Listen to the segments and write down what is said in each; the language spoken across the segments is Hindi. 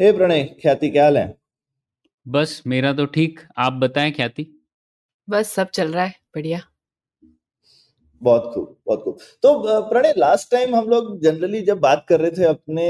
हे प्रणय ख्याति क्या हाल है बस मेरा तो ठीक। आप बताएँ ख्याति? बस सब चल रहा है। बढ़िया। बहुत खूब बहुत खूब। तो प्रणय लास्ट टाइम हम लोग जनरली जब बात कर रहे थे अपने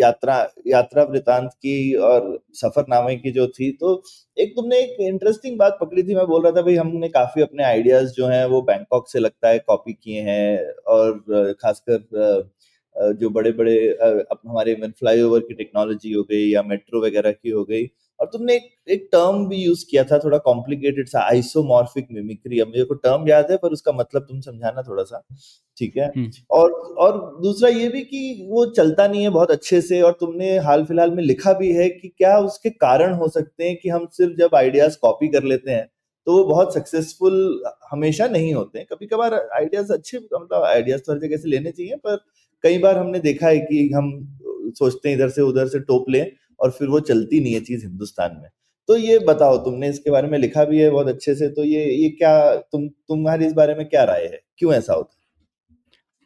यात्रा यात्रा वृतांत की और सफरनामे की जो थी तो एक तुमने एक इंटरेस्टिंग बात पकड़ी थी। मैं बोल रहा था भाई हमने काफ़ी अपने आइडियाज़ जो हैं वो बैंकॉक से लगता है कॉपी किए हैं और खासकर जो बड़े बड़े हमारे इवन फ्लाईओवर की टेक्नोलॉजी हो गई या मेट्रो वगैरह की हो गई और तुमने एक एक टर्म भी यूज़ किया था थोड़ा कॉम्प्लिकेटेड सा आइसोमॉर्फिक मिमिक्री अब मेरे को टर्म याद है पर उसका मतलब तुम समझाना थोड़ा सा ठीक है? हम्म। और और दूसरा ये भी कि वो चलता नहीं है बहुत अच्छे से और तुमने हाल फ़िलहाल में लिखा भी है कि क्या उसके कारण हो सकते हैं कि हम सिर्फ़ जब आइडियाज़ कॉपी कर लेते हैं तो वो बहुत सक्सेसफुल हमेशा नहीं होते हैं। कभी कभार आइडियाज़ अच्छे मतलब आइडियाज़ तो हर जगह से लेने चाहिए पर कई बार हमने देखा है कि हम सोचते हैं इधर से उधर से टोप लें और फिर वो चलती नहीं है चीज़ हिंदुस्तान में। तो ये बताओ, तुमने इसके बारे में लिखा भी है बहुत अच्छे से तो ये ये क्या, तुम, तुम्हारी इस बारे में क्या राय है? क्यों ऐसा होता है?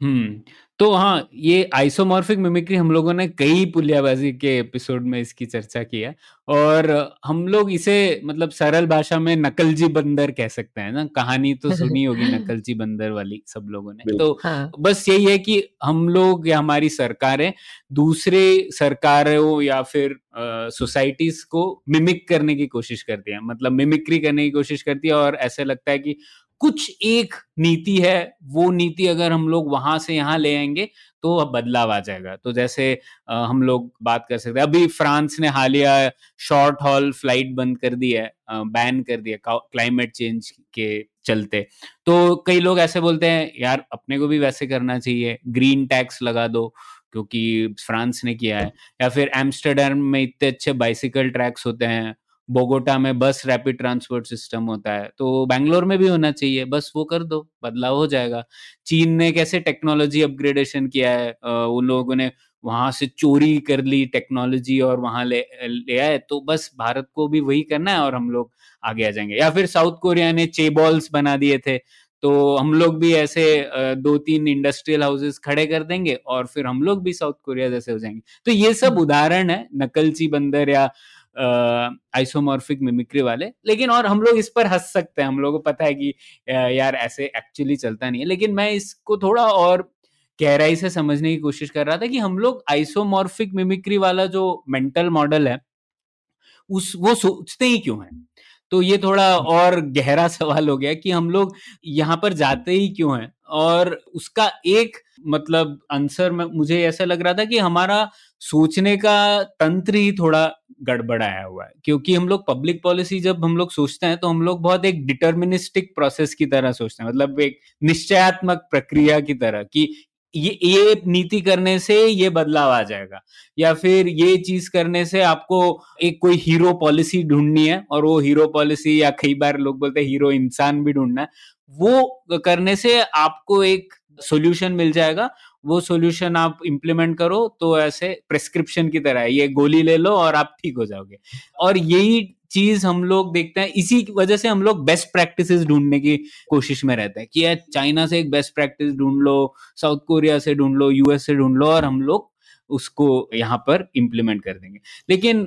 हम्म तो हाँ ये आइसोमॉर्फिक मिमिक्री हम लोगों ने कई पुलियाबाजी के एपिसोड में इसकी चर्चा की है। और हम लोग इसे मतलब सरल भाषा में नकलजी बंदर कह सकते हैं ना? कहानी तो सुनी होगी नकलजी बंदर वाली सब लोगों ने। तो हाँ। बस यही है कि हम लोग या हमारी सरकारें दूसरे सरकारों या फिर सोसाइटीज को मिमिक करने की कोशिश करती है। मतलब मिमिक्री करने की कोशिश करती है और ऐसे लगता है कि कुछ एक नीति है, वो नीति अगर हम लोग वहाँ से यहाँ ले आएँगे तो अब बदलाव आ जाएगा। तो जैसे हम लोग बात कर सकते हैं, अभी फ्रांस ने हालिया शॉर्ट हॉल फ़्लाइट बंद कर दी है बैन कर दिया क्लाइमेट चेंज के चलते। तो कई लोग ऐसे बोलते हैं, यार, अपने को भी वैसे करना चाहिए, ग्रीन टैक्स लगा दो, क्योंकि फ्रांस ने किया है। या फिर, एम्स्टरडम में इतने अच्छे बाइसिकल ट्रैक्स होते हैं बोगोटा में बस रैपिड ट्रांसपोर्ट सिस्टम होता है तो बैंगलोर में भी होना चाहिए। बस वो कर दो बदलाव हो जाएगा। चीन ने कैसे टेक्नोलॉजी अपग्रेडेशन किया है? उन लोगों ने वहाँ से चोरी कर ली टेक्नोलॉजी और वहाँ ले ले आए तो बस भारत को भी वही करना है और हम लोग आगे आ जाएँगे। या फिर साउथ कोरिया ने चेबॉल्स बना दिए थे तो हम लोग भी ऐसे दो तीन इंडस्ट्रियल हाउसेस खड़े कर देंगे और फिर हम लोग भी साउथ कोरिया जैसे हो जाएँगे। तो ये सब उदाहरण है नकलची बंदर या आइसोमॉर्फिक मिमिक्री वाले। लेकिन और हम लोग इस पर हंस सकते हैं। हम लोगों को पता है कि यार ऐसे एक्चुअली चलता नहीं है। लेकिन मैं इसको थोड़ा और गहराई से समझने की कोशिश कर रहा था कि हम लोग आइसोमॉर्फिक मिमिक्री वाला जो मेंटल मॉडल है, उस, वो सोचते ही क्यों है? तो ये थोड़ा और गहरा सवाल हो गया कि हम लोग यहाँ पर जाते ही क्यों हैं? और उसका एक मतलब आंसर मुझे ऐसा लग रहा था कि हमारा सोचने का तंत्र ही थोड़ा गड़बड़ाया हुआ है। क्योंकि हम लोग पब्लिक पॉलिसी जब हम लोग सोचते हैं तो हम लोग बहुत एक डिटर्मिनिस्टिक प्रोसेस की तरह सोचते हैं। मतलब एक निश्चयात्मक प्रक्रिया की तरह कि ये ये नीति करने से ये बदलाव आ जाएगा। या फिर ये चीज़ करने से आपको एक कोई हीरो पॉलिसी ढूंढनी है, और वो हीरो पॉलिसी या कई बार लोग बोलते हैं हीरो इंसान भी ढूंढना है। वो करने से आपको एक सॉल्यूशन मिल जाएगा वो सॉल्यूशन आप इम्प्लीमेंट करो तो ऐसे प्रेस्क्रिप्शन की तरह है ये गोली ले लो और आप ठीक हो जाओगे। और यही चीज़ हम लोग देखते हैं इसी वजह से हम लोग बेस्ट प्रैक्टिसेस ढूँढने की कोशिश में रहते हैं कि यार चाइना से एक बेस्ट प्रैक्टिस ढूंढ लो साउथ कोरिया से ढूंढ लो यूएस से ढूंढ लो और हम लोग उसको यहाँ पर इम्प्लीमेंट कर देंगे। लेकिन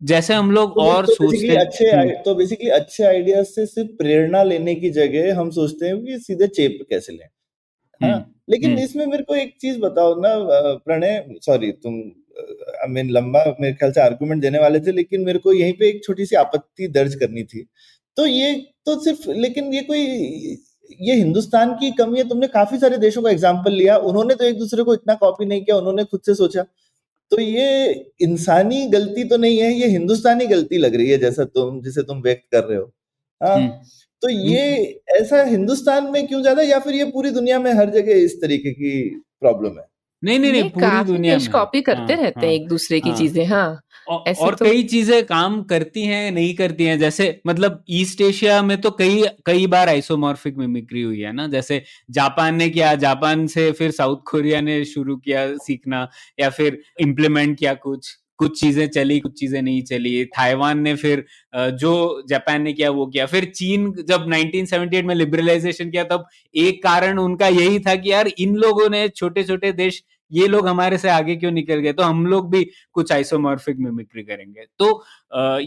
जैसे हम लोग तो और तो सोचते बेसिकली अच्छे तो बेसिकली अच्छे आइडिया से सिर्फ़ प्रेरणा लेने की जगह हम सोचते हैं कि सीधे चेप कैसे लें। हाँ हम्म, लेकिन हम्म, इसमें मेरे को एक चीज़ बताओ ना प्रणय सॉरी तुम आई मीन लंबा मेरे ख्याल से आर्गुमेंट देने वाले थे लेकिन मेरे को यहीं पे एक छोटी सी आपत्ति दर्ज करनी थी। तो ये तो सिर्फ़ लेकिन ये कोई ये हिंदुस्तान की कमी है तुमने काफ़ी सारे देशों का एग्ज़ाम्पल लिया उन्होंने तो एक दूसरे को इतना कॉपी नहीं किया उन्होंने खुद से सोचा। तो ये इंसानी गलती तो नहीं है ये हिंदुस्तानी गलती लग रही है जैसा तुम जिसे तुम व्यक्त कर रहे हो। हाँ हम्म, तो ये ऐसा हिंदुस्तान में क्यों ज़्यादा या फिर ये पूरी दुनिया में हर जगह इस तरीके की प्रॉब्लम है? नहीं नहीं नहीं पूरी दुनिया में। कॉपी करते हाँ, रहते हैं। हाँ, एक दूसरे की हाँ, चीज़ें हाँ। और, और तो... कई चीज़ें काम करती हैं नहीं करती हैं जैसे मतलब ईस्ट एशिया में तो कई कई बार आइसोमॉर्फिक मिमिक्री हुई है ना जैसे जापान ने किया जापान से फिर साउथ कोरिया ने शुरू किया सीखना या फिर इम्प्लीमेंट किया कुछ। कुछ चीज़ें चली कुछ चीज़ें नहीं चली। ताइवान ने फिर जो जापान ने किया वो किया। फिर चीन जब 1978 में लिबरलाइजेशन किया तब एक कारण उनका यही था कि यार इन लोगों ने छोटे छोटे देश ये लोग हमारे से आगे क्यों निकल गए? तो हम लोग भी कुछ आइसोमॉर्फिक मिमिक्री करेंगे। तो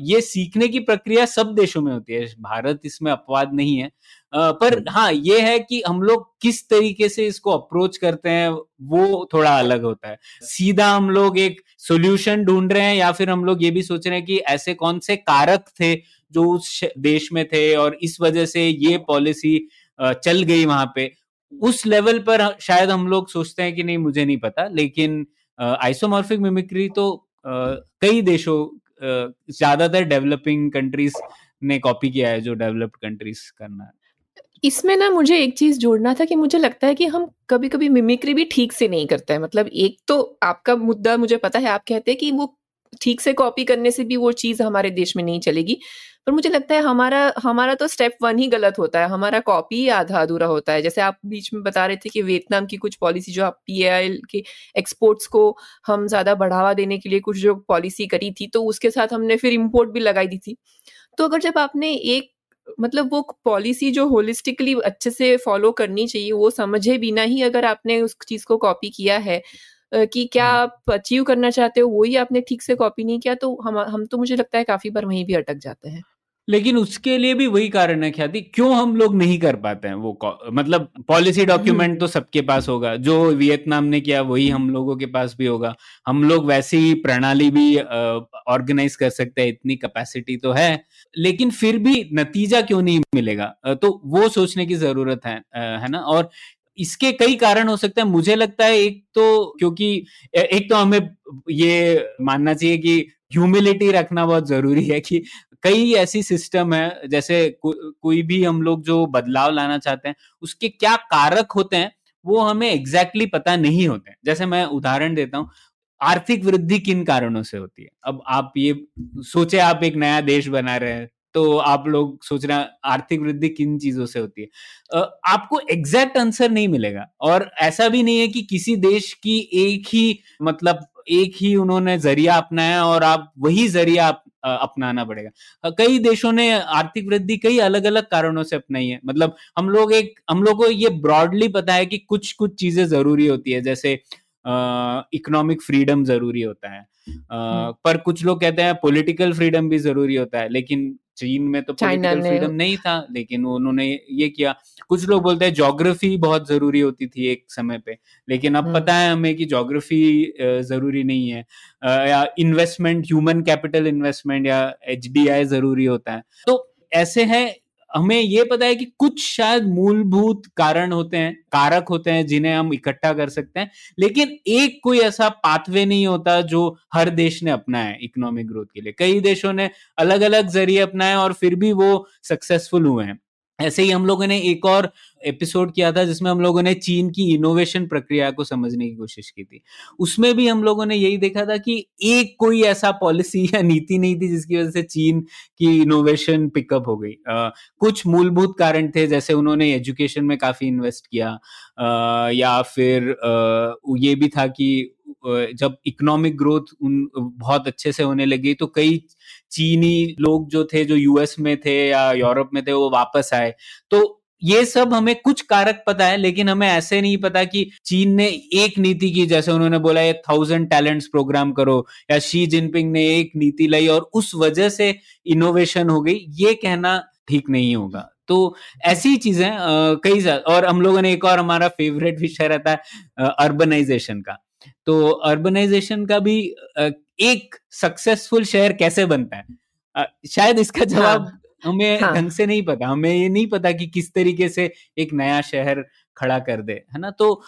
ये सीखने की प्रक्रिया सब देशों में होती है। भारत इसमें अपवाद नहीं है। पर। हाँ ये है कि हम लोग किस तरीके से इसको अप्रोच करते हैं वो थोड़ा अलग होता है। सीधा हम लोग एक सोल्यूशन ढूंढ रहे हैं या फिर हम लोग ये भी सोच रहे हैं कि ऐसे कौन से कारक थे जो उस देश में थे और इस वजह से ये पॉलिसी चल गई वहाँ पे। उस लेवल पर शायद हम लोग सोचते हैं कि नहीं, मुझे नहीं पता। लेकिन आइसोमॉर्फिक मिमिक्री तो कई देशों ज़्यादातर डेवलपिंग कंट्रीज़ ने कॉपी किया है जो डेवलप्ड कंट्रीज़ करना इसमें ना मुझे एक चीज़ जोड़ना था कि मुझे लगता है कि हम कभी कभी मिमिक्री भी ठीक से नहीं करते हैं। मतलब एक तो आपका मुद्दा मुझे पता है, आप कहते हैं कि वो ठीक से कॉपी करने से भी वो चीज़ हमारे देश में नहीं चलेगी। पर मुझे लगता है हमारा हमारा तो स्टेप वन ही गलत होता है। हमारा कॉपी आधा अधूरा होता है। जैसे आप बीच में बता रहे थे कि वियतनाम की कुछ पॉलिसी जो आप पी के एक्सपोर्ट्स को हम ज़्यादा बढ़ावा देने के लिए कुछ जो पॉलिसी करी थी तो उसके साथ हमने फिर इम्पोर्ट भी लगाई दी थी। तो अगर जब आपने एक मतलब वो पॉलिसी जो होलिस्टिकली अच्छे से फॉलो करनी चाहिए वो समझे बिना ही अगर आपने उस चीज़ को कॉपी किया है कि क्या हम्म। आप अचीव करना चाहते हो वही आपने ठीक से कॉपी नहीं किया तो हम हम तो मुझे लगता है काफ़ी बार वहीं भी अटक जाते हैं लेकिन उसके लिए भी वही कारण है ख्याति। क्यों हम लोग नहीं कर पाते हैं वो मतलब पॉलिसी डॉक्यूमेंट हम्म। तो सबके पास होगा जो वियतनाम ने किया वही हम लोगों के पास भी होगा। हम लोग वैसी ही प्रणाली भी ऑर्गेनाइज कर सकते हैं इतनी कैपेसिटी तो है लेकिन फिर भी नतीजा क्यों नहीं मिलेगा? तो वो सोचने की ज़रूरत है है ना? और इसके कई कारण हो सकते हैं। मुझे लगता है एक तो क्योंकि एक तो हमें ये मानना चाहिए कि ह्यूमिलिटी रखना बहुत ज़रूरी है कि कई ऐसी सिस्टम है जैसे को, कोई भी हम लोग जो बदलाव लाना चाहते हैं उसके क्या कारक होते हैं वो हमें एग्जैक्टली exactly पता नहीं होते जैसे मैं उदाहरण देता हूँ आर्थिक वृद्धि किन कारणों से होती है? अब आप ये सोचे आप एक नया देश बना रहे हैं तो आप लोग सोच रहे हैं आर्थिक वृद्धि किन चीज़ों से होती है। आपको एग्जैक्ट आंसर नहीं मिलेगा और ऐसा भी नहीं है कि किसी देश की एक ही मतलब एक ही उन्होंने ज़रिया अपनाया और आप वही ज़रिया अपनाना पड़ेगा। कई देशों ने आर्थिक वृद्धि कई अलग अलग कारणों से अपनाई है। मतलब हम लोग एक, हम लोग को ये ब्रॉडली पता है कि कुछ कुछ चीज़ें ज़रूरी होती है। जैसे इकोनॉमिक फ्रीडम ज़रूरी होता है। आ, पर कुछ लोग कहते हैं पॉलिटिकल फ्रीडम भी ज़रूरी होता है लेकिन चीन में तो पॉलिटिकल फ्रीडम नहीं था लेकिन उन्होंने ये किया। कुछ लोग बोलते हैं जोग्राफी बहुत ज़रूरी होती थी एक समय पे लेकिन अब पता है हमें कि जोग्राफी ज़रूरी नहीं है। या इन्वेस्टमेंट ह्यूमन कैपिटल इन्वेस्टमेंट या एचडीआई ज़रूरी होता है। तो ऐसे है हमें ये पता है कि कुछ शायद मूलभूत कारण होते हैं, कारक होते हैं जिन्हें हम इकट्ठा कर सकते हैं, लेकिन एक कोई ऐसा पाथवे नहीं होता जो हर देश ने अपनाया इकोनॉमिक ग्रोथ के लिए। कई देशों ने अलग अलग ज़रिए अपनाए और फिर भी वो सक्सेसफुल हुए हैं। ऐसे ही हम लोगों ने एक और एपिसोड किया था जिसमें हम लोगों ने चीन की इनोवेशन प्रक्रिया को समझने की कोशिश की थी। उसमें भी हम लोगों ने यही देखा था कि एक कोई ऐसा पॉलिसी या नीति नहीं थी जिसकी वजह से चीन की इनोवेशन पिकअप हो गई। आ, कुछ मूलभूत कारण थे जैसे उन्होंने एजुकेशन में काफ़ी इन्वेस्ट किया। आ, या फिर आ, ये भी था कि जब इकोनॉमिक ग्रोथ उन बहुत अच्छे से होने लगी तो कई चीनी लोग जो थे, जो यूएस में थे या यूरोप में थे, वो वापस आए। तो ये सब हमें कुछ कारक पता है, लेकिन हमें ऐसे नहीं पता कि चीन ने एक नीति की। जैसे उन्होंने बोला, ये थाउज़ेंड टैलेंट्स प्रोग्राम करो, या शी जिनपिंग ने एक नीति लाई और उस वजह से इनोवेशन हो गई। ये कहना ठीक नहीं होगा। तो ऐसी चीज़ें कई और हम लोगों ने एक और हमारा फेवरेट विषय रहता है अर्बनाइजेशन का। तो अर्बनाइजेशन का भी एक सक्सेसफुल शहर कैसे बनता है? शायद इसका जवाब हाँ, हमें ढंग हाँ. से नहीं पता हमें ये नहीं पता कि किस तरीके से एक नया शहर खड़ा कर दे है ना? तो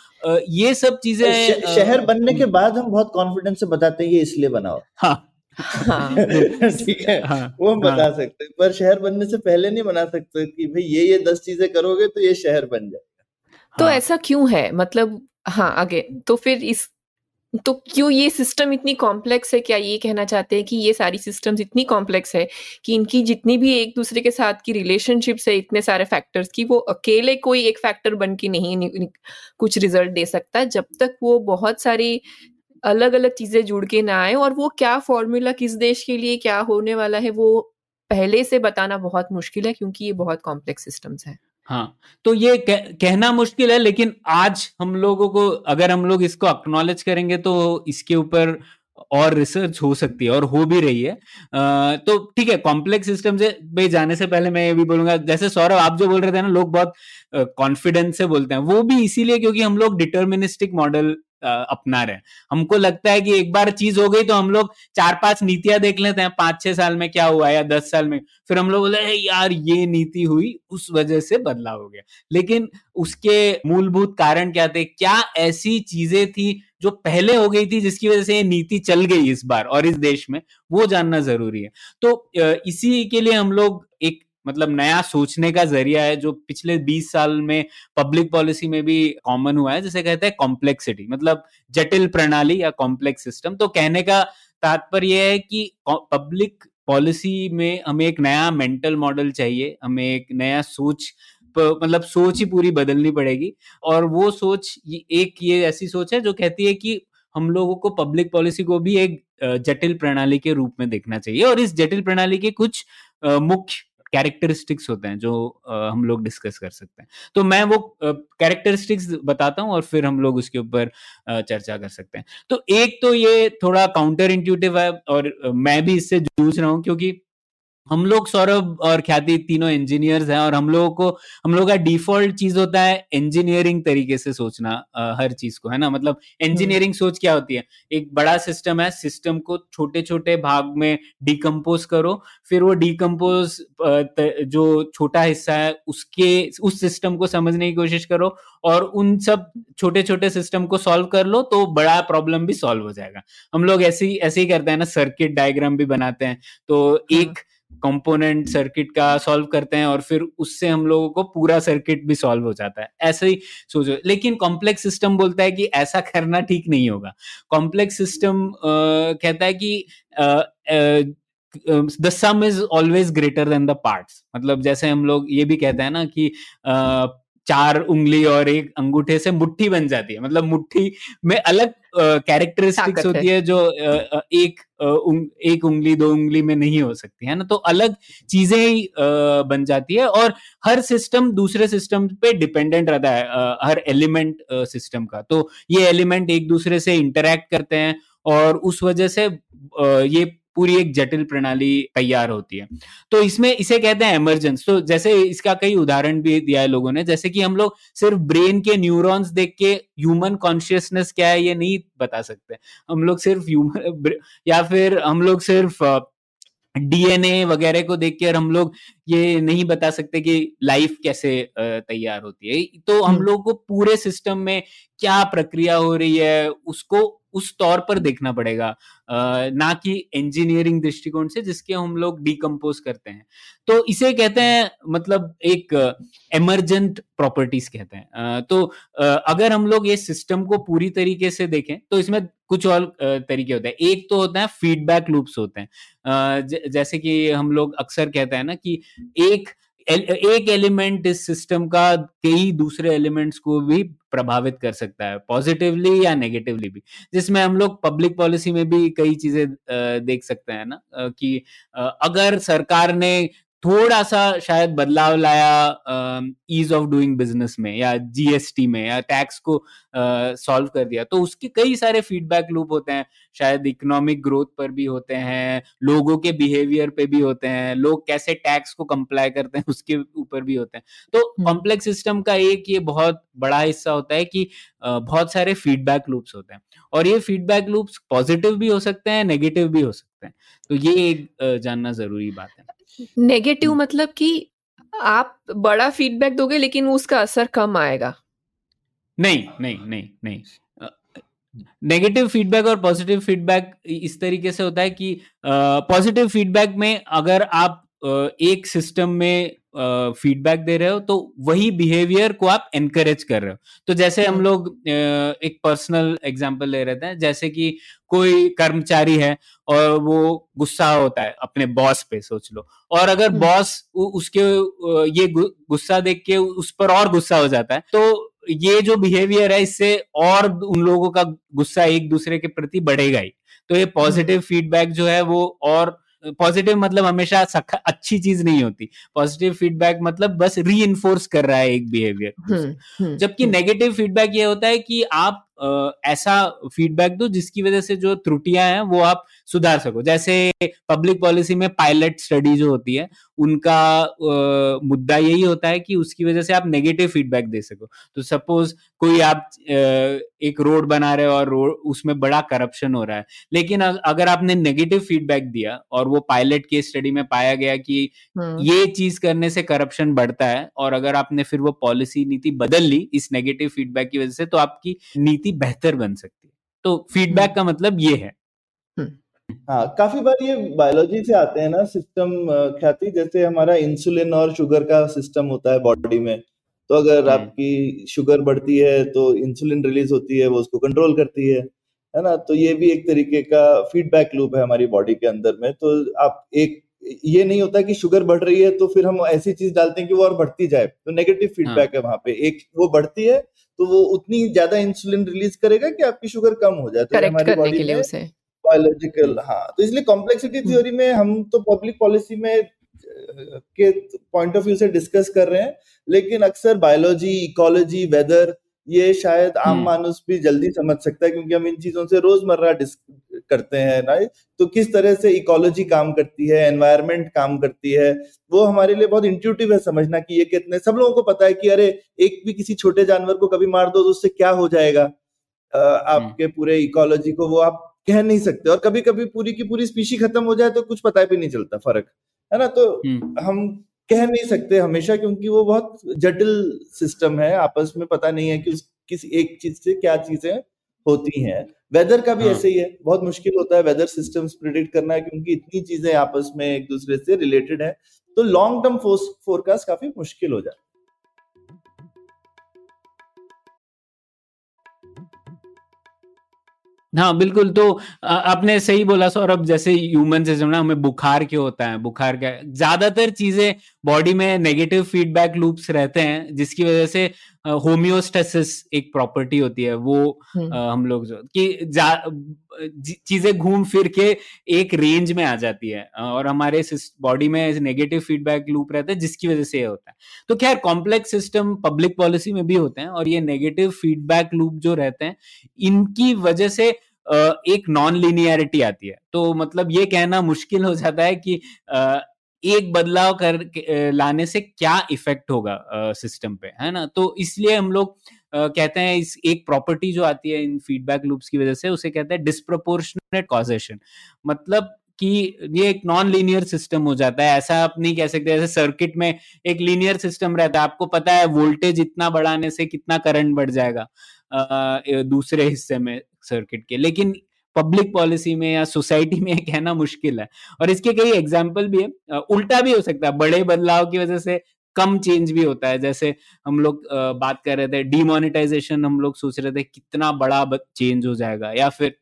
ये सब चीज़ें शहर बनने के बाद हम बहुत कॉन्फिडेंस से बताते हैं ये इसलिए बनाओ। हाँ। हाँ। ठीक है? हाँ, वो हम बता हाँ, सकते हैं पर शहर बनने से पहले नहीं बना सकते कि भाई ये ये दस चीज़ें करोगे तो ये शहर बन जाए तो हाँ, ऐसा क्यों है? मतलब हाँ आगे तो फिर इस तो क्यों ये सिस्टम इतनी कॉम्प्लेक्स है? क्या ये कहना चाहते हैं कि ये सारी सिस्टम्स इतनी कॉम्प्लेक्स है कि इनकी जितनी भी एक दूसरे के साथ की रिलेशनशिप्स है, इतने सारे फैक्टर्स की, वो अकेले कोई एक फैक्टर बन के नहीं कुछ रिज़ल्ट दे सकता जब तक वो बहुत सारी अलग अलग चीज़ें जुड़ के ना आए और वो क्या फॉर्मूला किस देश के लिए क्या होने वाला है, वो पहले से बताना बहुत मुश्किल है क्योंकि ये बहुत कॉम्प्लेक्स सिस्टम्स हैं। हाँ तो ये कह, कहना मुश्किल है लेकिन आज हम लोगों को अगर हम लोग इसको अक्नोलेज करेंगे तो इसके ऊपर और रिसर्च हो सकती है और हो भी रही है। आ, तो ठीक है कॉम्प्लेक्स सिस्टम से भाई जाने से पहले मैं ये भी बोलूँगा जैसे सौरभ आप जो बोल रहे थे ना लोग बहुत कॉन्फिडेंस से बोलते हैं वो भी इसीलिए क्योंकि हम लोग डिटर्मिनिस्टिक मॉडल अपना रहे हमको लगता है कि एक बार चीज़ हो गई तो हम लोग चार पाँच नीतियाँ देख लेते हैं पाँच छह साल में क्या हुआ या दस साल में। फिर हम लोग बोले यार, ये नीति हुई, उस वजह से बदलाव हो गया। लेकिन उसके मूलभूत कारण क्या थे? क्या ऐसी चीज़ें थी जो पहले हो गई थी जिसकी वजह से ये नीति चल गई इस बार और इस देश में? वो जानना ज़रूरी है। तो इसी के लिए हम लोग एक मतलब नया सोचने का ज़रिया है जो पिछले 20 साल में पब्लिक पॉलिसी में भी कॉमन हुआ है, जिसे कहते हैं कॉम्प्लेक्सिटी मतलब जटिल प्रणाली या कॉम्प्लेक्स सिस्टम तो कहने का तात्पर्य है कि पब्लिक पॉलिसी में हमें एक नया मेंटल मॉडल चाहिए, हमें एक नया सोच मतलब सोच ही पूरी बदलनी पड़ेगी। और वो सोच एक ये ऐसी सोच है जो कहती है कि हम लोगों को पब्लिक पॉलिसी को भी एक जटिल प्रणाली के रूप में देखना चाहिए। और इस जटिल प्रणाली के कुछ मुख्य कैरेक्टरिस्टिक्स होते हैं, जो हम लोग डिस्कस कर सकते हैं। तो मैं वो कैरेक्टरिस्टिक्स बताता हूँ और फिर हम लोग उसके ऊपर चर्चा कर सकते हैं। तो एक तो ये थोड़ा काउंटर इंट्यूटिव है और मैं भी इससे जूझ रहा हूँ क्योंकि हम लोग सौरभ और ख्याति तीनों इंजीनियर्स हैं और हम लोगों को हम लोग का डिफ़ॉल्ट चीज़ होता है इंजीनियरिंग तरीके से सोचना आ, हर चीज़ को है ना? मतलब इंजीनियरिंग सोच क्या होती है? एक बड़ा सिस्टम है सिस्टम को छोटे छोटे भाग में डिकम्पोज करो फिर वो डिकम्पोज जो छोटा हिस्सा है उसके उस सिस्टम को समझने की कोशिश करो और उन सब छोटे छोटे सिस्टम को सॉल्व कर लो तो बड़ा प्रॉब्लम भी सॉल्व हो जाएगा। हम लोग ऐसे ही ऐसे ही करते हैं ना सर्किट डायग्राम भी बनाते हैं। तो एक कंपोनेंट सर्किट का सॉल्व करते हैं और फिर उससे हम लोगों को पूरा सर्किट भी सॉल्व हो जाता है। ऐसे ही सोचो। लेकिन कॉम्प्लेक्स सिस्टम बोलता है कि ऐसा करना ठीक नहीं होगा। कॉम्प्लेक्स सिस्टम कहता है कि the sum is always greater than the parts मतलब जैसे हम लोग ये भी कहते हैं ना कि चार उंगली और एक अंगूठे से मुट्ठी बन जाती है। मतलब मुट्ठी में अलग कैरेक्टरिस्टिक्स होती है जो एक एक उंगली दो उंगली में नहीं हो सकती है ना? तो अलग चीज़ें ही बन जाती है और हर सिस्टम दूसरे सिस्टम पे डिपेंडेंट रहता है हर एलिमेंट सिस्टम का। तो ये एलिमेंट एक दूसरे से इंटरेक्ट करते हैं और उस वजह से ये पूरी एक जटिल प्रणाली तैयार होती है। तो इसमें इसे कहते हैं एमरजेंस तो जैसे इसका कई उदाहरण भी दिया है लोगों ने, जैसे कि हम लोग सिर्फ़ ब्रेन के न्यूरॉन्स देख के ह्यूमन कॉन्शियसनेस क्या है ये नहीं बता सकते। हम लोग सिर्फ़ ह्यूमन या फिर हम लोग सिर्फ़ डीएनए वगैरह को देख के और हम लोग ये नहीं बता सकते कि लाइफ कैसे तैयार होती है। तो हम लोग को पूरे सिस्टम में क्या प्रक्रिया हो रही है उसको उस तौर पर देखना पड़ेगा। ना कि इंजीनियरिंग दृष्टिकोण से जिसके हम लोग डिकम्पोज करते हैं। तो इसे कहते हैं मतलब एक एमरजेंट प्रॉपर्टीज़ कहते हैं। तो अगर हम लोग ये सिस्टम को पूरी तरीके से देखें तो इसमें कुछ और तरीके होते हैं। एक तो होता है फीडबैक लूप्स होते हैं। जैसे कि हम लोग अक्सर कहते हैं ना कि एक एक एलिमेंट इस सिस्टम का कई दूसरे एलिमेंट्स को भी प्रभावित कर सकता है पॉजिटिवली या नेगेटिवली भी। जिसमें हम लोग पब्लिक पॉलिसी में भी कई चीज़ें देख सकते हैं ना कि अगर सरकार ने थोड़ा सा शायद बदलाव लाया ईज ऑफ़ डूइंग बिज़नेस में या जीएसटी में या टैक्स को सॉल्व कर दिया। तो उसके कई सारे फीडबैक लूप होते हैं। शायद इकोनॉमिक ग्रोथ पर भी होते हैं लोगों के बिहेवियर पे भी होते हैं लोग कैसे टैक्स को कंप्लाई करते हैं उसके ऊपर भी होते हैं। तो कॉम्प्लेक्स। सिस्टम का एक ये बहुत बड़ा हिस्सा होता है कि बहुत सारे फीडबैक लूप्स होते हैं। और ये फीडबैक लूप्स पॉजिटिव भी हो सकते हैं नेगेटिव भी हो सकते हैं। तो ये एक जानना ज़रूरी बात है। Negative hmm. मतलब कि आप बड़ा फीडबैक दोगे लेकिन उसका असर कम आएगा नहीं नहीं नहीं नहीं नेगेटिव फीडबैक और पॉजिटिव फीडबैक इस तरीके से होता है कि पॉजिटिव फीडबैक में अगर आप एक सिस्टम में फीडबैक दे रहे हो तो वही बिहेवियर को आप एनकरेज कर रहे हो। तो जैसे हम लोग एक पर्सनल एग्जांपल ले रहे थे जैसे कि कोई कर्मचारी है और वो गुस्सा होता है अपने बॉस पे सोच लो। और अगर बॉस उसके ये गुस्सा देख के उस पर और गुस्सा हो जाता है तो ये जो बिहेवियर है इससे और उन लोगों का गुस्सा एक दूसरे के प्रति बढ़ेगा ही। तो ये पॉजिटिव फीडबैक जो है वो और पॉजिटिव मतलब हमेशा अच्छी चीज़ नहीं होती। पॉजिटिव फीडबैक मतलब बस री कर रहा है एक बिहेवियर जबकि नेगेटिव फीडबैक ये होता है कि आप ऐसा फीडबैक दो जिसकी वजह से जो त्रुटियाँ हैं वो आप सुधार सको जैसे पब्लिक पॉलिसी में पायलट स्टडी जो होती है उनका आ, मुद्दा यही होता है कि उसकी वजह से आप नेगेटिव फीडबैक दे सको तो सपोज़ कोई आप आ, एक रोड बना रहे हो और रोड उसमें बड़ा करप्शन हो रहा है लेकिन अगर आपने नेगेटिव फीडबैक दिया और वो पायलट के स्टडी में पाया गया कि हम्म। ये चीज़ करने से करप्शन बढ़ता है और अगर आपने फिर वो पॉलिसी नीति बदल ली इस नेगेटिव फीडबैक की वजह से तो आपकी नीति बेहतर बन सकती है। तो फीडबैक हम्म। का मतलब ये है। हाँ काफ़ी बार ये बायोलॉजी से आते हैं ना सिस्टम ख्याति जैसे हमारा इंसुलिन और शुगर का सिस्टम होता है बॉडी में। तो अगर हम्म। आपकी शुगर बढ़ती है तो इंसुलिन रिलीज़ होती है वो उसको कंट्रोल करती है है ना? तो ये भी एक तरीके का फीडबैक लूप है हमारी बॉडी के अंदर में। तो आप एक ये नहीं होता कि शुगर बढ़ रही है तो फिर हम ऐसी चीज़ डालते हैं कि वो और बढ़ती जाए। तो नेगेटिव फीडबैक हाँ. है वहाँ पे। एक वो बढ़ती है तो वो उतनी ज़्यादा इंसुलिन रिलीज़ करेगा कि आपकी शुगर कम हो जाए तो हमारी बॉडी में बायोलॉजिकल हाँ तो इसलिए कॉम्प्लेक्सिटी थ्योरी हम्म। में हम तो पब्लिक पॉलिसी में के पॉइंट ऑफ़ व्यू से डिस्कस कर रहे हैं लेकिन अक्सर बायोलॉजी इकोलॉजी वेदर ये शायद आम हम्म। मानुस भी जल्दी समझ सकता है क्योंकि हम इन चीज़ों से रोज़मर्रा करते हैं राइट तो किस तरह से इकोलॉजी काम करती है एनवायरमेंट काम करती है वो हमारे लिए बहुत इंट्यूटिव है समझना कि ये कितने सब लोगों को पता है कि अरे एक भी किसी छोटे जानवर को कभी मार दो तो उससे क्या हो जाएगा हम्म। आपके पूरे इकोलॉजी को वो आप कह नहीं सकते और कभी कभी पूरी की पूरी स्पीशी खत्म हो जाए तो कुछ पता भी नहीं चलता फ़र्क है ना तो हम्म। हम कह नहीं सकते हमेशा क्योंकि वो बहुत जटिल सिस्टम है आपस में पता नहीं है कि उस किसी एक चीज़ से क्या चीज़ें होती हैं। वेदर का भी हाँ. ऐसे ही है बहुत मुश्किल होता है वेदर सिस्टम्स प्रिडिक्ट करना है क्योंकि इतनी चीज़ें आपस में एक दूसरे से रिलेटेड है तो लॉन्ग टर्म फोरकास्ट काफ़ी मुश्किल हो जाता है। हाँ बिल्कुल तो आपने सही बोला सौरभ जैसे ह्यूमन सिस्टम ना हमें बुखार क्यों होता है? बुखार क्या ज़्यादातर चीज़ें बॉडी में नेगेटिव फीडबैक लूप्स रहते हैं जिसकी वजह से होम्योस्टेसिस एक प्रॉपर्टी होती है वो हम्म। हम लोग जो कि चीज़ें घूम फिर के एक रेंज में आ जाती है और हमारे बॉडी में नेगेटिव फीडबैक लूप रहता है जिसकी वजह से ये होता है तो खैर कॉम्प्लेक्स सिस्टम पब्लिक पॉलिसी में भी होते हैं और ये नेगेटिव फीडबैक लूप जो रहते हैं इनकी वजह से एक नॉन लिनियरिटी आती है तो मतलब ये कहना मुश्किल हो जाता है कि एक बदलाव कर लाने से क्या इफ़ेक्ट होगा सिस्टम पे, है ना? तो इसलिए हम लोग कहते हैं इस एक प्रॉपर्टी जो आती है इन फीडबैक लूप्स की वजह से, उसे कहते हैं डिस्प्रोपोर्शनेट कॉजेशन मतलब कि ये एक नॉन लीनियर सिस्टम हो जाता है। ऐसा आप नहीं कह सकते जैसे सर्किट में एक लीनियर सिस्टम रहता है। आपको पता है वोल्टेज इतना बढ़ाने से कितना करंट बढ़ जाएगा दूसरे हिस्से में सर्किट के। लेकिन पब्लिक पॉलिसी में या सोसाइटी में कहना मुश्किल है। और इसके कई एग्ज़ाम्पल भी है। उल्टा भी हो सकता है। बड़े बदलाव की वजह से कम चेंज भी होता है। जैसे हम लोग बात कर रहे थे डिमोनिटाइजेशन हम लोग सोच रहे थे कितना बड़ा चेंज हो जाएगा। या फिर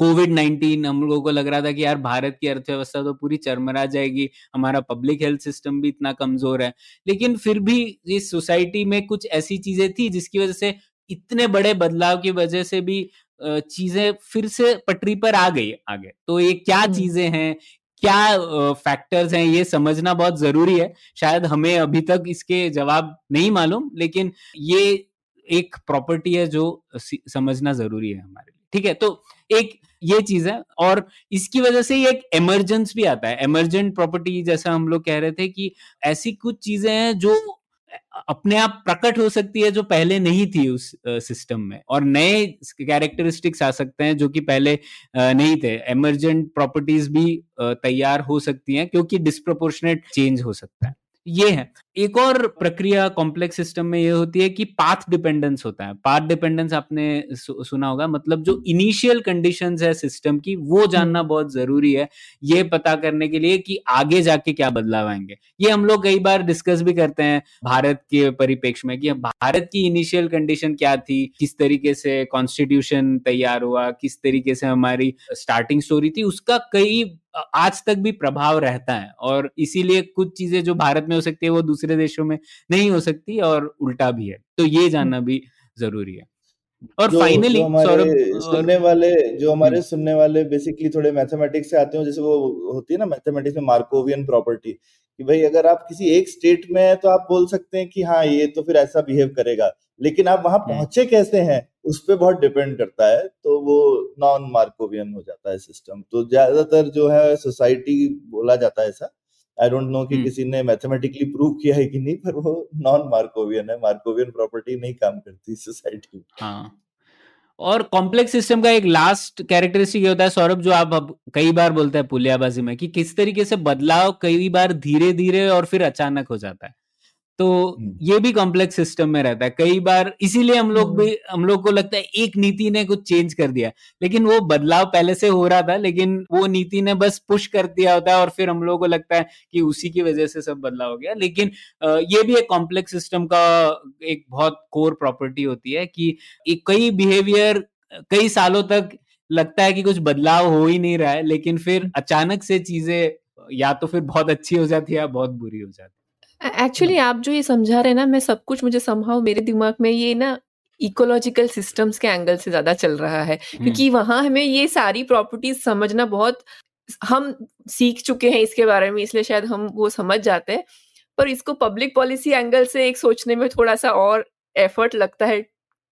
कोविड नाइन्टीन हम लोगों को लग रहा था कि यार भारत की अर्थव्यवस्था तो पूरी चरमरा जाएगी। हमारा पब्लिक हेल्थ सिस्टम भी इतना कमज़ोर है। लेकिन फिर भी इस सोसाइटी में कुछ ऐसी चीज़ें थी जिसकी वजह से इतने बड़े बदलाव की वजह से भी चीज़ें फिर से पटरी पर आ गई आगे। तो ये क्या चीज़ें हैं क्या फैक्टर्स हैं ये समझना बहुत ज़रूरी है। शायद हमें अभी तक इसके जवाब नहीं मालूम लेकिन ये एक प्रॉपर्टी है जो समझना ज़रूरी है हमारे लिए। ठीक है? तो एक ये चीज़ है और इसकी वजह से एक एमरजेंस भी आता है। एमरजेंट प्रॉपर्टी जैसा हम लोग कह रहे थे कि ऐसी कुछ चीज़ें हैं जो अपने आप प्रकट हो सकती है जो पहले नहीं थी उस सिस्टम में। और नए कैरेक्टरिस्टिक्स आ सकते हैं जो कि पहले नहीं थे। एमरजेंट प्रॉपर्टीज़ भी तैयार हो सकती हैं क्योंकि डिस्प्रोपोर्शनेट चेंज हो सकता है। ये है। एक और प्रक्रिया कॉम्प्लेक्स सिस्टम में ये होती है कि पाथ डिपेंडेंस होता है। पाथ डिपेंडेंस आपने सु, सुना होगा। मतलब जो इनिशियल कंडीशंस है सिस्टम की वो जानना हम्म। बहुत ज़रूरी है। ये पता करने के लिए कि आगे जाके क्या बदलाव आएँगे। ये हम लोग कई बार डिस्कस भी करते हैं भारत के परिपेक्ष में कि भारत की इनिशियल कंडीशन क्या थी? किस तरीके से कॉन्स्टिट्यूशन तैयार हुआ? किस तरीके से हमारी स्टार्टिंग स्टोरी थी? उसका कई आज तक भी प्रभाव रहता है और इसीलिए कुछ चीज़ें जो भारत में हो सकती है वो दूसरे देशों में नहीं हो सकती और उल्टा भी है। तो ये जानना भी ज़रूरी है। और फाइनली सुनने वाले जो हमारे सुनने वाले बेसिकली थोड़े मैथमेटिक्स से आते हो जैसे वो होती है ना मैथमेटिक्स में मार्कोवियन प्रॉपर्टी कि भाई अगर आप किसी एक स्टेट में है तो आप बोल सकते हैं कि हाँ ये तो फिर ऐसा बिहेव करेगा। लेकिन आप वहाँ पहुँचे कैसे हैं? उस पर बहुत डिपेंड करता है तो वो नॉन मार्कोवियन हो जाता है सिस्टम तो ज़्यादातर जो है सोसाइटी बोला जाता है ऐसा. आई डोंट नो कि किसी ने मैथमेटिकली प्रूव किया है कि नहीं पर वो नॉन मार्कोवियन है. मार्कोवियन प्रॉपर्टी नहीं काम करती सोसाइटी हाँ। और कॉम्प्लेक्स सिस्टम का एक लास्ट कैरेक्टरिस्टिक ये होता है सौरभ जो आप अब कई बार बोलते हैं पुलियाबाजी में कि किस तरीके से बदलाव कई बार धीरे धीरे और फिर अचानक हो जाता है। तो ये भी कॉम्प्लेक्स सिस्टम में रहता है। कई बार इसीलिए हम लोग भी हम लोग को लगता है एक नीति ने कुछ चेंज कर दिया। लेकिन वो बदलाव पहले से हो रहा था लेकिन वो नीति ने बस पुश कर दिया होता है और फिर हम लोग को लगता है कि उसी की वजह से सब बदलाव हो गया। लेकिन ये भी एक कॉम्प्लेक्स सिस्टम का एक बहुत कोर प्रॉपर्टी होती है कि एक कई बिहेवियर कई सालों तक लगता है कि कुछ बदलाव हो ही नहीं रहा है लेकिन फिर अचानक से चीज़ें या तो फिर बहुत अच्छी हो जाती है या बहुत बुरी हो जाती है। एक्चुअली आप जो ये समझा रहे हैं ना मैं सब कुछ मुझे संभव मेरे दिमाग में ये ना इकोलॉजिकल सिस्टम्स के एंगल से ज़्यादा चल रहा है। क्योंकि वहाँ हमें ये सारी प्रॉपर्टीज़ समझना बहुत हम सीख चुके हैं इसके बारे में इसलिए शायद हम वो समझ जाते हैं। पर इसको पब्लिक पॉलिसी एंगल से एक सोचने में थोड़ा सा और एफर्ट लगता है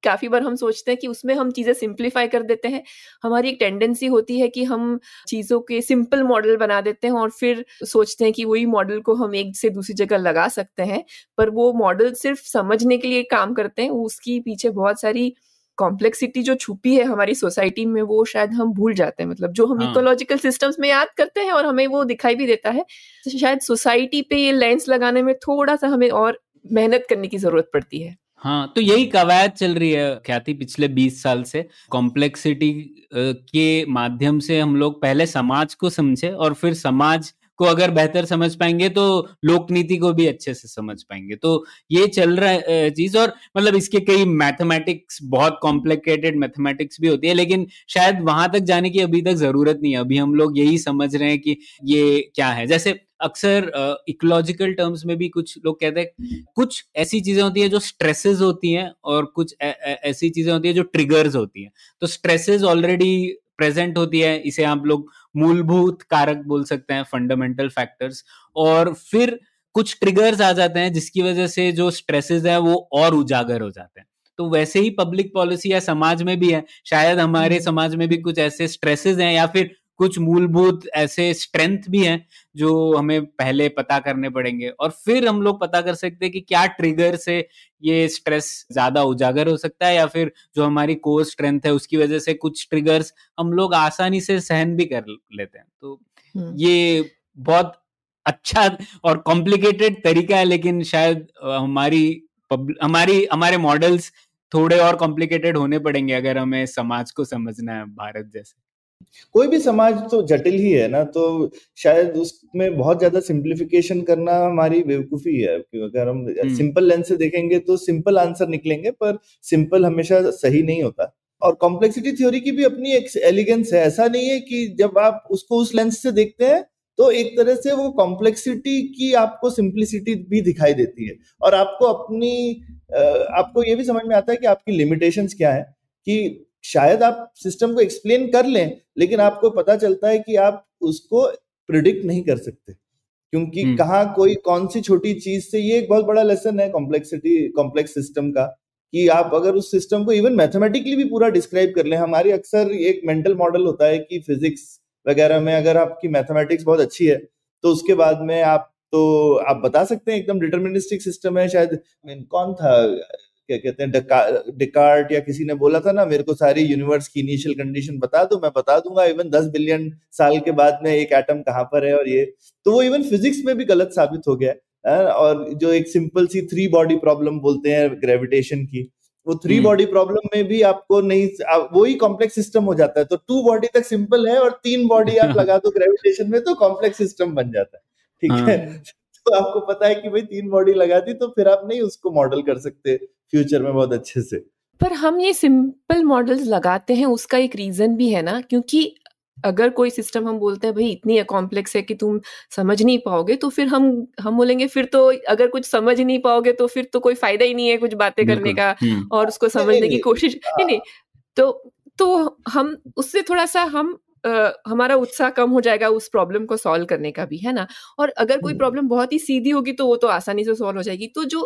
काफ़ी बार हम सोचते हैं कि उसमें हम चीज़ें सिंप्लीफाई कर देते हैं। हमारी एक टेंडेंसी होती है कि हम चीज़ों के सिंपल मॉडल बना देते हैं और फिर सोचते हैं कि वही मॉडल को हम एक से दूसरी जगह लगा सकते हैं। पर वो मॉडल सिर्फ़ समझने के लिए काम करते हैं उसकी पीछे बहुत सारी कॉम्प्लेक्सिटी जो छुपी है हमारी सोसाइटी में वो शायद हम भूल जाते हैं। मतलब जो हम इकोलॉजिकल हाँ. सिस्टम्स में याद करते हैं और हमें वो दिखाई भी देता है तो शायद सोसाइटी पे ये लेंस लगाने में थोड़ा सा हमें और मेहनत करने की ज़रूरत पड़ती है। हाँ तो यही कवायद चल रही है ख्याति पिछले 20 साल से। कॉम्प्लेक्सिटी के माध्यम से हम लोग पहले समाज को समझे और फिर समाज को अगर बेहतर समझ पाएँगे तो लोक नीति को भी अच्छे से समझ पाएँगे। तो ये चल रहा है चीज़ और मतलब इसके कई मैथमेटिक्स बहुत कॉम्प्लिकेटेड मैथमेटिक्स भी होती है, लेकिन शायद वहाँ तक जाने की अभी तक ज़रूरत नहीं है। अभी हम लोग यही समझ रहे हैं कि ये क्या है। जैसे अक्सर इकोलॉजिकल टर्म्स में भी कुछ लोग कहते हैं कुछ ऐसी चीज़ें होती है जो स्ट्रेसेस होती हैं और कुछ ऐसी चीज़ें होती है जो ट्रिगर्स होती हैं। तो स्ट्रेसेस ऑलरेडी प्रेजेंट होती है इसे आप लोग मूलभूत कारक बोल सकते हैं फंडामेंटल फैक्टर्स और फिर कुछ ट्रिगर्स आ जाते हैं जिसकी वजह से जो स्ट्रेसेस है वो और उजागर हो जाते हैं। तो वैसे ही पब्लिक पॉलिसी या समाज में भी है शायद हमारे हम्म। समाज में भी कुछ ऐसे स्ट्रेसेस हैं या फिर कुछ मूलभूत ऐसे स्ट्रेंथ भी हैं जो हमें पहले पता करने पड़ेंगे। और फिर हम लोग पता कर सकते हैं कि क्या ट्रिगर से ये स्ट्रेस ज़्यादा उजागर हो सकता है या फिर जो हमारी कोर स्ट्रेंथ है उसकी वजह से कुछ ट्रिगर्स हम लोग आसानी से सहन भी कर लेते हैं। तो हम्म। ये बहुत अच्छा और कॉम्प्लिकेटेड तरीका है लेकिन शायद हमारी हमारी हमारे मॉडल्स थोड़े और कॉम्प्लिकेटेड होने पड़ेंगे अगर हमें समाज को समझना है भारत जैसे। कोई भी समाज तो जटिल ही है ना तो शायद उसमें बहुत ज़्यादा सिंप्लीफिकेशन करना हमारी बेवकूफ़ी है। अगर हम सिंपल लेंस से देखेंगे तो सिंपल आंसर निकलेंगे पर सिंपल हमेशा सही नहीं होता। और कॉम्प्लेक्सिटी थ्योरी की भी अपनी एक एलिगेंस है। ऐसा नहीं है कि जब आप उसको उस लेंस से देखते हैं तो एक तरह से वो कॉम्प्लेक्सिटी की आपको सिंप्लिसिटी भी दिखाई देती है। और आपको अपनी आपको ये भी समझ में आता है कि आपकी लिमिटेशंस क्या है कि शायद आप सिस्टम को एक्सप्लेन कर लें लेकिन आपको पता चलता है कि आप उसको प्रिडिक्ट नहीं कर सकते। क्योंकि हम्म। कहा कोई कौन सी छोटी चीज़ से ये एक बहुत बड़ा लेसन है कॉम्प्लेक्सिटी कॉम्प्लेक्स सिस्टम का कि आप अगर उस सिस्टम को इवन मैथमेटिकली भी पूरा डिस्क्राइब कर लें। हमारी अक्सर एक मेंटल मॉडल होता है कि फिजिक्स वगैरह में अगर आपकी मैथमेटिक्स बहुत अच्छी है तो उसके बाद में आप तो आप बता सकते हैं एकदम डिटर्मिनिस्टिक सिस्टम है शायद। कौन था? क्या कहते हैं डिकार्ट या किसी ने बोला था ना मेरे को सारी यूनिवर्स की इनिशियल कंडीशन बता दो मैं बता दूँगा इवन दस बिलियन साल के बाद में एक एटम कहाँ पर है और ये। तो वो इवन फिजिक्स में भी गलत साबित हो गया है और जो एक सिंपल सी थ्री बॉडी प्रॉब्लम बोलते हैं ग्रेविटेशन की वो थ्री बॉडी प्रॉब्लम में भी आपको नहीं वही कॉम्प्लेक्स सिस्टम हो जाता है। तो टू बॉडी तक सिंपल है और तीन बॉडी आप लगा दो ग्रेविटेशन में तो कॉम्प्लेक्स सिस्टम बन जाता है ठीक है? हाँ। तो आपको पता है कि भाई तीन बॉडी लगा दी तो फिर आप नहीं उसको मॉडल कर सकते। फ्यूचर में बहुत अच्छे से। पर हम ये सिंपल मॉडल्स लगाते हैं उसका एक रीजन भी है ना क्योंकि अगर कोई सिस्टम हम बोलते हैं भाई इतनी कॉम्प्लेक्स है कि तुम समझ नहीं पाओगे तो फिर हम हम बोलेंगे फिर तो अगर कुछ समझ नहीं पाओगे तो फिर तो कोई फ़ायदा ही नहीं है कुछ बातें करने का हम्म। और उसको समझने की कोशिश नहीं नहीं तो तो हम उससे थोड़ा सा हम Uh, हमारा उत्साह कम हो जाएगा उस प्रॉब्लम को सॉल्व करने का भी है ना? और अगर कोई प्रॉब्लम हम्म। बहुत ही सीधी होगी तो वो तो आसानी से सॉल्व हो जाएगी। तो जो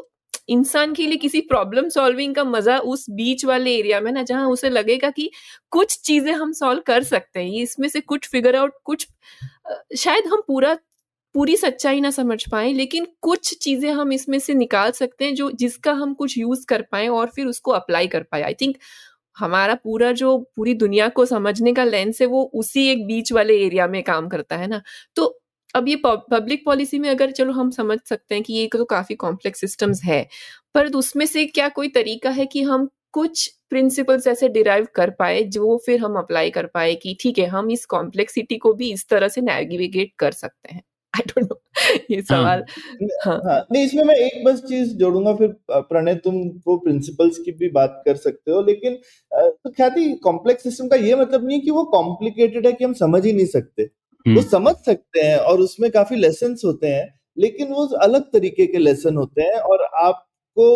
इंसान के लिए किसी प्रॉब्लम सॉल्विंग का मज़ा उस बीच वाले एरिया में ना, जहाँ उसे लगेगा कि कुछ चीज़ें हम सॉल्व कर सकते हैं। इसमें से कुछ फिगर आउट कुछ शायद हम पूरा, पूरी सच्चाई ना समझ पाए, लेकिन कुछ चीज़ें हम इसमें से निकाल सकते हैं जो, जिसका हम कुछ यूज़ कर पाए और फिर उसको अप्लाई कर पाए। आई थिंक हमारा पूरा जो, पूरी दुनिया को समझने का लेंस है, वो उसी एक बीच वाले एरिया में काम करता है ना। तो अब ये पब्लिक पॉलिसी में अगर चलो हम समझ सकते हैं कि ये तो काफ़ी कॉम्प्लेक्स सिस्टम्स है पर उसमें से क्या कोई तरीका है कि हम कुछ प्रिंसिपल्स ऐसे डिराइव कर पाए जो फिर हम अप्लाई कर पाए कि ठीक है हम इस कॉम्प्लेक्सिटी को भी इस तरह से नेविगेट कर सकते हैं? आई डोंट नो ये हाँ। सवाल हाँ। हाँ नहीं इसमें मैं एक बस चीज़ जोड़ूँगा फिर प्रणय तुम वो प्रिंसिपल्स की भी बात कर सकते हो लेकिन तो ख्याति कॉम्प्लेक्स सिस्टम का ये मतलब नहीं कि वो कॉम्प्लिकेटेड है कि हम समझ ही नहीं सकते। वो हम्म। समझ सकते हैं और उसमें काफ़ी लेसन होते हैं लेकिन वो अलग तरीके के लेसन होते हैं और आपको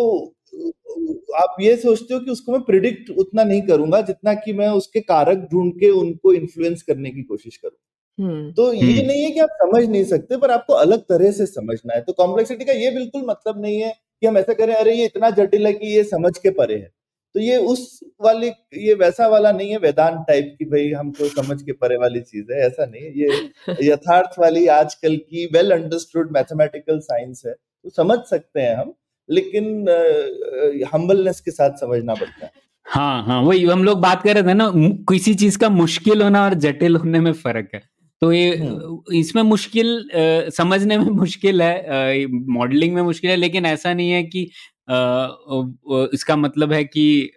आप ये सोचते हो कि उसको मैं प्रिडिक्ट उतना नहीं करूँगा जितना कि मैं उसके कारक ढूंढ के उनको इन्फ्लुएंस करने की कोशिश करूँ हम्म। तो ये हम्म। नहीं है कि आप समझ नहीं सकते पर आपको अलग तरह से समझना है तो कॉम्प्लेक्सिटी का ये बिल्कुल मतलब नहीं है कि हम ऐसा करें अरे ये इतना जटिल है कि ये समझ के परे है तो ये उस वाली ये वैसा वाला नहीं है वेदांत टाइप की भाई हमको समझ के परे वाली चीज़ है ऐसा नहीं है। ये यथार्थ वाली आजकल की वेल अंडरस्टूड मैथमेटिकल साइंस है। तो समझ सकते हैं हम लेकिन हम्बलनेस के साथ समझना पड़ता है। हाँ हाँ वही हम लोग बात कर रहे थे ना किसी चीज़ का मुश्किल होना और जटिल होने में फ़र्क है। तो ये हम्म। इसमें मुश्किल समझने में मुश्किल है मॉडलिंग में मुश्किल है लेकिन ऐसा नहीं है कि इसका मतलब है कि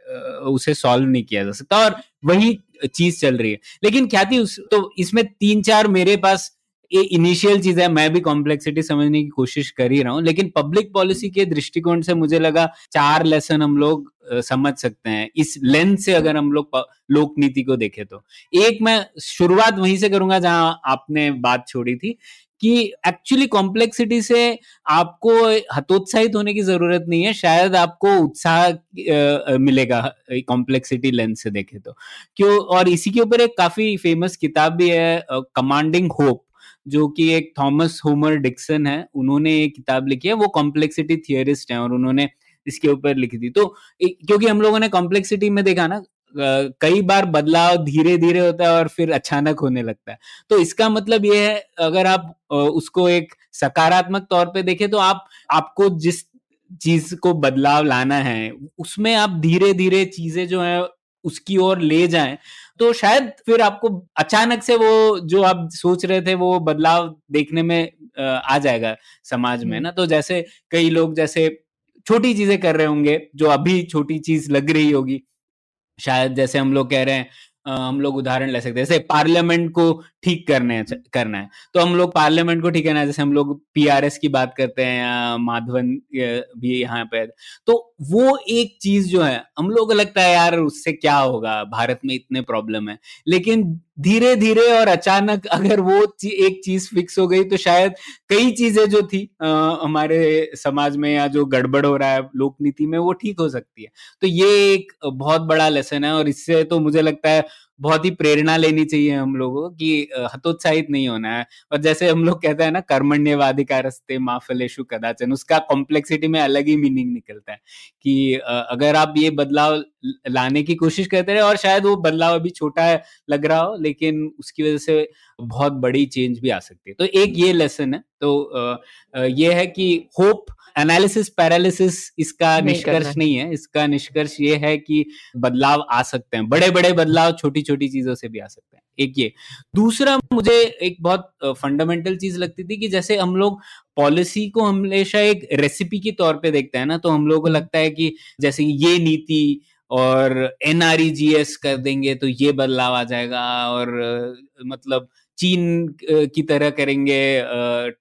उसे सॉल्व नहीं किया जा सकता और वही चीज़ चल रही है। लेकिन क्या थी उस तो इसमें तीन चार मेरे पास ये इनिशियल चीज़ है, मैं भी कॉम्प्लेक्सिटी समझने की कोशिश कर ही रहा हूँ, लेकिन पब्लिक पॉलिसी के दृष्टिकोण से मुझे लगा चार लेसन हम लोग समझ सकते हैं। इस लेंस से अगर हम लोग लोक नीति को देखें तो। एक मैं शुरुआत वहीं से करूँगा जहाँ आपने बात छोड़ी थी। कि एक्चुअली कॉम्प्लेक्सिटी से आपको हतोत्साहित होने की ज़रूरत नहीं है, शायद आपको उत्साह मिलेगा कॉम्प्लेक्सिटी लेंस से देखे तो। क्यों? और इसी के ऊपर एक काफ़ी फ़ेमस किताब भी है कमांडिंग होप जो कि एक थॉमस होमर डिक्सन है, उन्होंने एक किताब लिखी है, वो कॉम्प्लेक्सिटी थियरिस्ट है और उन्होंने इसके ऊपर लिखी थी। तो क्योंकि हम लोगों ने कॉम्प्लेक्सिटी में देखा ना कई बार बदलाव धीरे धीरे होता है और फिर अचानक होने लगता है। तो इसका मतलब ये है अगर आप उसको एक सकारात्मक तौर पे देखें तो आप आपको जिस चीज़ को बदलाव लाना है उसमें आप धीरे धीरे चीज़ें जो है उसकी ओर ले जाएँ तो शायद फिर आपको अचानक से वो जो आप सोच रहे थे वो बदलाव देखने में आ जाएगा समाज में ना? तो जैसे कई लोग जैसे छोटी चीज़ें कर रहे होंगे जो अभी छोटी चीज़ लग रही होगी शायद जैसे हम लोग कह रहे हैं हम लोग उदाहरण ले सकते हैं, जैसे पार्लियामेंट को ठीक करने करना है। तो हम लोग पार्लियामेंट को ठीक करना है, जैसे हम लोग पीआरएस की बात करते हैं या माधवन भी यहाँ पे। तो वो एक चीज़ जो है, हम लोग को लगता है, यार, उससे क्या होगा? भारत में इतने प्रॉब्लम है। लेकिन धीरे धीरे और अचानक अगर वो एक चीज़ फिक्स हो गई तो शायद कई चीज़ें जो थी आ, हमारे समाज में या जो गड़बड़ हो रहा है लोकनीति में वो ठीक हो सकती है। तो ये एक बहुत बड़ा लेसन है और इससे तो मुझे लगता है बहुत ही प्रेरणा लेनी चाहिए हम लोगों को कि हतोत्साहित नहीं होना है। और जैसे हम लोग कहते हैं ना, कर्मण्यवाधिकारस्ते माफलेशु कदाचन, उसका कॉम्प्लेक्सिटी में अलग ही मीनिंग निकलता है कि अगर आप ये बदलाव लाने की कोशिश करते रहे और शायद वो बदलाव अभी छोटा लग रहा हो, लेकिन उसकी वजह से बहुत बड़ी चेंज भी आ सकती है। तो एक ये लेसन है तो ये है कि होप एनालिसिस पैरालिसिस इसका निष्कर्ष नहीं है इसका निष्कर्ष ये है कि बदलाव आ सकते हैं बड़े बड़े बदलाव छोटी छोटी चीज़ों से भी आ सकते हैं। एक ये। दूसरा मुझे एक बहुत फंडामेंटल चीज़ लगती थी कि जैसे हम लोग पॉलिसी को हमेशा एक रेसिपी के तौर पे देखते हैं ना तो हम लोगों को। लगता है कि जैसे ये नीति और एनआरईजीएस कर देंगे तो ये बदलाव आ जाएगा और मतलब चीन की तरह करेंगे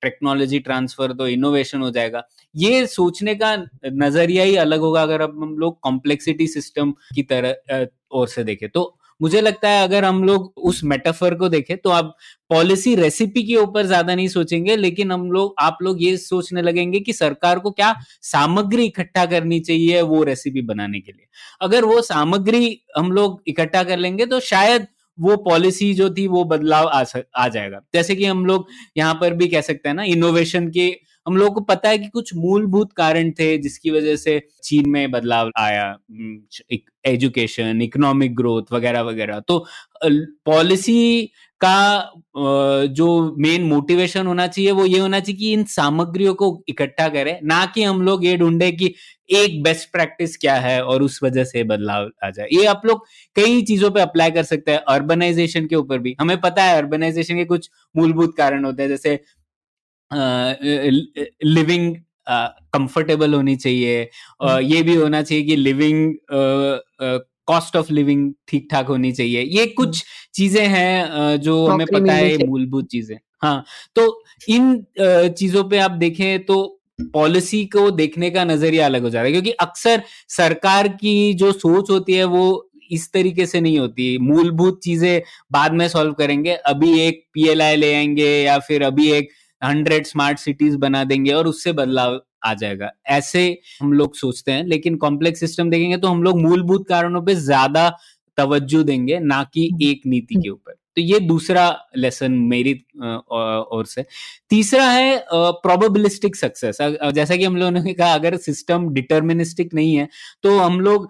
टेक्नोलॉजी ट्रांसफ़र तो इनोवेशन हो जाएगा। ये सोचने का नज़रिया ही अलग होगा अगर हम लोग कॉम्प्लेक्सिटी सिस्टम की तरह ओर से देखें। तो मुझे लगता है अगर हम लोग उस मेटाफर को देखें तो आप पॉलिसी रेसिपी के ऊपर ज़्यादा नहीं सोचेंगे, लेकिन हम लोग, आप लोग ये सोचने लगेंगे कि सरकार को क्या सामग्री इकट्ठा करनी चाहिए वो रेसिपी बनाने के लिए। अगर वो सामग्री हम लोग इकट्ठा कर लेंगे तो शायद वो पॉलिसी जो थी वो बदलाव आ, आ जाएगा। जैसे कि हम लोग यहाँ पर भी कह सकते हैं ना इनोवेशन के हम लोगों को पता है कि कुछ मूलभूत कारण थे जिसकी वजह से चीन में बदलाव आया एजुकेशन इकोनॉमिक ग्रोथ वगैरह वगैरह तो पॉलिसी का जो मेन मोटिवेशन होना चाहिए वो ये होना चाहिए कि इन सामग्रियों को इकट्ठा करें ना कि हम लोग ये ढूंढे कि एक बेस्ट प्रैक्टिस क्या है और उस वजह से बदलाव आ जाए ये आप लोग कई चीज़ों पे अप्लाई कर सकते हैं अर्बनाइजेशन के ऊपर भी हमें पता है अर्बनाइजेशन के कुछ मूलभूत कारण होते हैं जैसे लिविंग कंफर्टेबल होनी चाहिए हम्म। ये भी होना चाहिए कि लिविंग कॉस्ट ऑफ़ लिविंग ठीक ठाक होनी चाहिए। ये कुछ हम्म। चीज़ें हैं जो हमें पता है मूलभूत चीज़ें। हाँ तो इन चीज़ों पे आप देखें तो पॉलिसी को देखने का नज़रिया अलग हो जा रहा है क्योंकि अक्सर सरकार की जो सोच होती है वो इस तरीके से नहीं होती। मूलभूत चीज़ें बाद में सॉल्व करेंगे अभी एक पीएलआई ले आएँगे या फिर अभी एक हंड्रेड स्मार्ट सिटीज़ बना देंगे और उससे बदलाव आ जाएगा। ऐसे हम लोग सोचते हैं लेकिन कॉम्प्लेक्स सिस्टम देखेंगे तो हम लोग मूलभूत कारणों पे ज़्यादा तवज्जो देंगे ना कि हम्म। एक नीति के ऊपर। तो ये दूसरा लेसन मेरी ओर से। तीसरा है प्रोबेबिलिस्टिक सक्सेस जैसा कि हम लोगों ने कहा अगर सिस्टम डिटर्मिनिस्टिक नहीं है तो हम लोग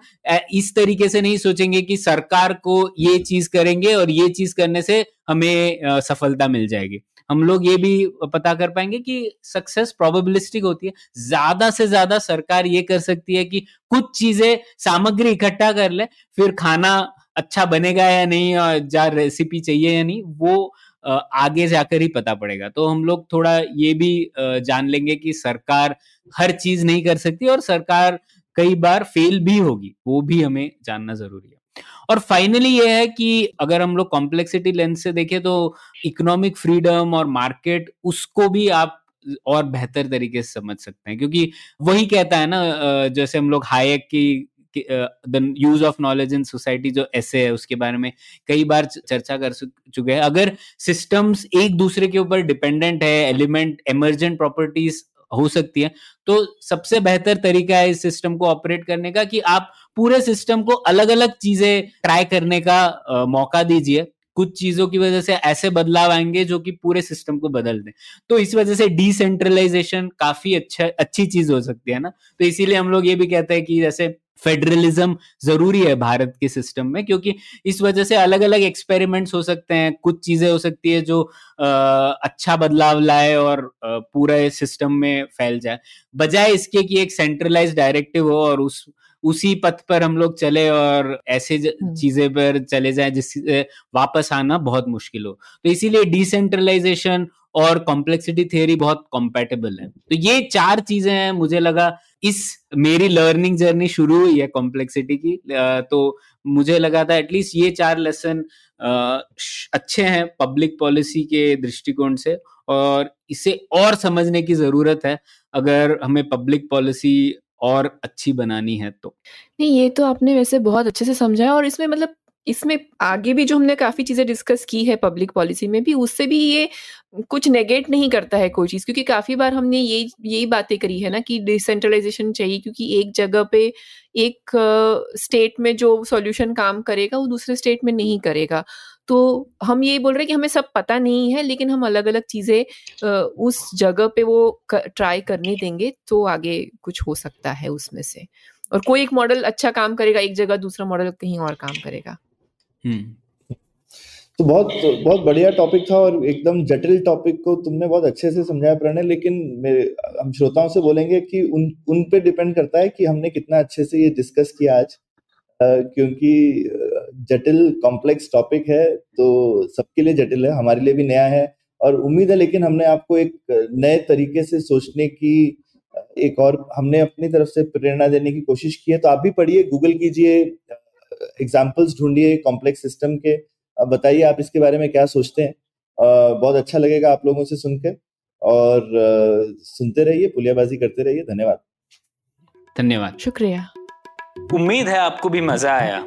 इस तरीके से नहीं सोचेंगे कि सरकार को ये चीज़ करेंगे और ये चीज़ करने से हमें सफलता मिल जाएगी। हम लोग ये भी पता कर पाएँगे कि सक्सेस प्रोबेबिलिस्टिक होती है। ज़्यादा से ज़्यादा सरकार ये कर सकती है कि कुछ चीज़ें सामग्री इकट्ठा कर ले, फिर खाना अच्छा बनेगा या नहीं और जा रेसिपी चाहिए या नहीं, वो आगे जाकर ही पता पड़ेगा। तो हम लोग थोड़ा ये भी जान लेंगे कि सरकार हर चीज़ नहीं कर सकती और सरकार कई बार फेल भी होगी, वो भी हमें जानना ज़रूरी है। और फाइनली ये है कि अगर हम लोग कॉम्प्लेक्सिटी लेंस से देखें तो इकोनॉमिक फ्रीडम और मार्केट उसको भी आप और बेहतर तरीके से समझ सकते हैं। क्योंकि वही कहता है ना जैसे हम लोग हायक की the use of knowledge in society जो ऐसे है उसके बारे में कई बार चर्चा कर चुके हैं। अगर सिस्टम्स एक दूसरे के ऊपर डिपेंडेंट है एलिमेंट एमरजेंट प्रॉपर्टीज़ हो सकती है तो सबसे बेहतर तरीका है इस सिस्टम को ऑपरेट करने का कि आप पूरे सिस्टम को अलग अलग चीज़ें ट्राई करने का आ, मौका दीजिए। कुछ चीज़ों की वजह से ऐसे बदलाव आएँगे जो कि पूरे सिस्टम को बदल दें। तो इस वजह से डिसेंट्रलाइजेशन काफ़ी अच्छा अच्छी चीज़ हो सकती है ना? तो इसीलिए हम लोग ये भी कहते हैं कि जैसे फेडरलिज्म ज़रूरी है भारत के सिस्टम में क्योंकि इस वजह से अलग अलग एक्सपेरिमेंट्स हो सकते हैं कुछ चीज़ें हो सकती है जो आ, अच्छा बदलाव लाए और पूरे सिस्टम में फैल जाए। बजाय इसके कि एक सेंट्रलाइज डायरेक्टिव हो और उस उसी पथ पर हम लोग चले और ऐसे हम्म। चीज़ें पर चले जाए जिससे वापस आना बहुत मुश्किल हो। तो इसीलिए डिसेंट्रलाइजेशन और कॉम्प्लेक्सिटी थियोरी बहुत कॉम्पेटेबल है। तो ये चार चीज़ें हैं मुझे लगा इस मेरी लर्निंग जर्नी शुरू हुई है कॉम्प्लेक्सिटी की। तो मुझे लगा था एटलीस्ट ये चार लेसन अच्छे हैं पब्लिक पॉलिसी के दृष्टिकोण से और इसे और समझने की ज़रूरत है। अगर हमें पब्लिक पॉलिसी और अच्छी बनानी है तो। नहीं, ये तो आपने वैसे बहुत अच्छे से समझा और इसमें मतलब इसमें आगे भी जो हमने काफ़ी चीज़ें डिस्कस की है पब्लिक पॉलिसी में भी, उससे भी ये कुछ नेगेट नहीं करता है कोई चीज़, क्योंकि काफ़ी बार हमने यही यही बातें करी है ना कि डिसेंट्रलाइजेशन चाहिए, क्योंकि एक जगह पे एक स्टेट में जो सॉल्यूशन काम करेगा, वो दूसरे स्टेट में नहीं करेगा। तो हम ये बोल रहे हैं कि हमें सब पता नहीं है लेकिन हम अलग अलग चीज़ें उस जगह पे वो ट्राई करने देंगे तो आगे कुछ हो सकता है उसमें से। और कोई एक मॉडल अच्छा काम करेगा एक जगह दूसरा मॉडल कहीं और काम करेगा। हम्म। तो बहुत बहुत बढ़िया टॉपिक था और एकदम जटिल टॉपिक को तुमने बहुत अच्छे से समझाया प्रणय लेकिन मेरे हम श्रोताओं से बोलेंगे कि उन उन पे डिपेंड करता है कि हमने कितना अच्छे से ये डिस्कस किया आज क्योंकि जटिल कॉम्प्लेक्स टॉपिक है तो सबके लिए जटिल है हमारे लिए भी नया है और उम्मीद है लेकिन हमने आपको एक नए तरीके से सोचने की एक और हमने अपनी तरफ़ से प्रेरणा देने की कोशिश की है तो आप भी पढ़िए गूगल कीजिए एग्जाम्पल्स ढूंढिए कॉम्प्लेक्स सिस्टम के। बताइए आप इसके बारे में क्या सोचते हैं। बहुत अच्छा लगेगा आप लोगों से सुनकर और सुनते रहिए पुलियाबाजी करते रहिए धन्यवाद। धन्यवाद। शुक्रिया। उम्मीद है आपको भी मज़ा आया।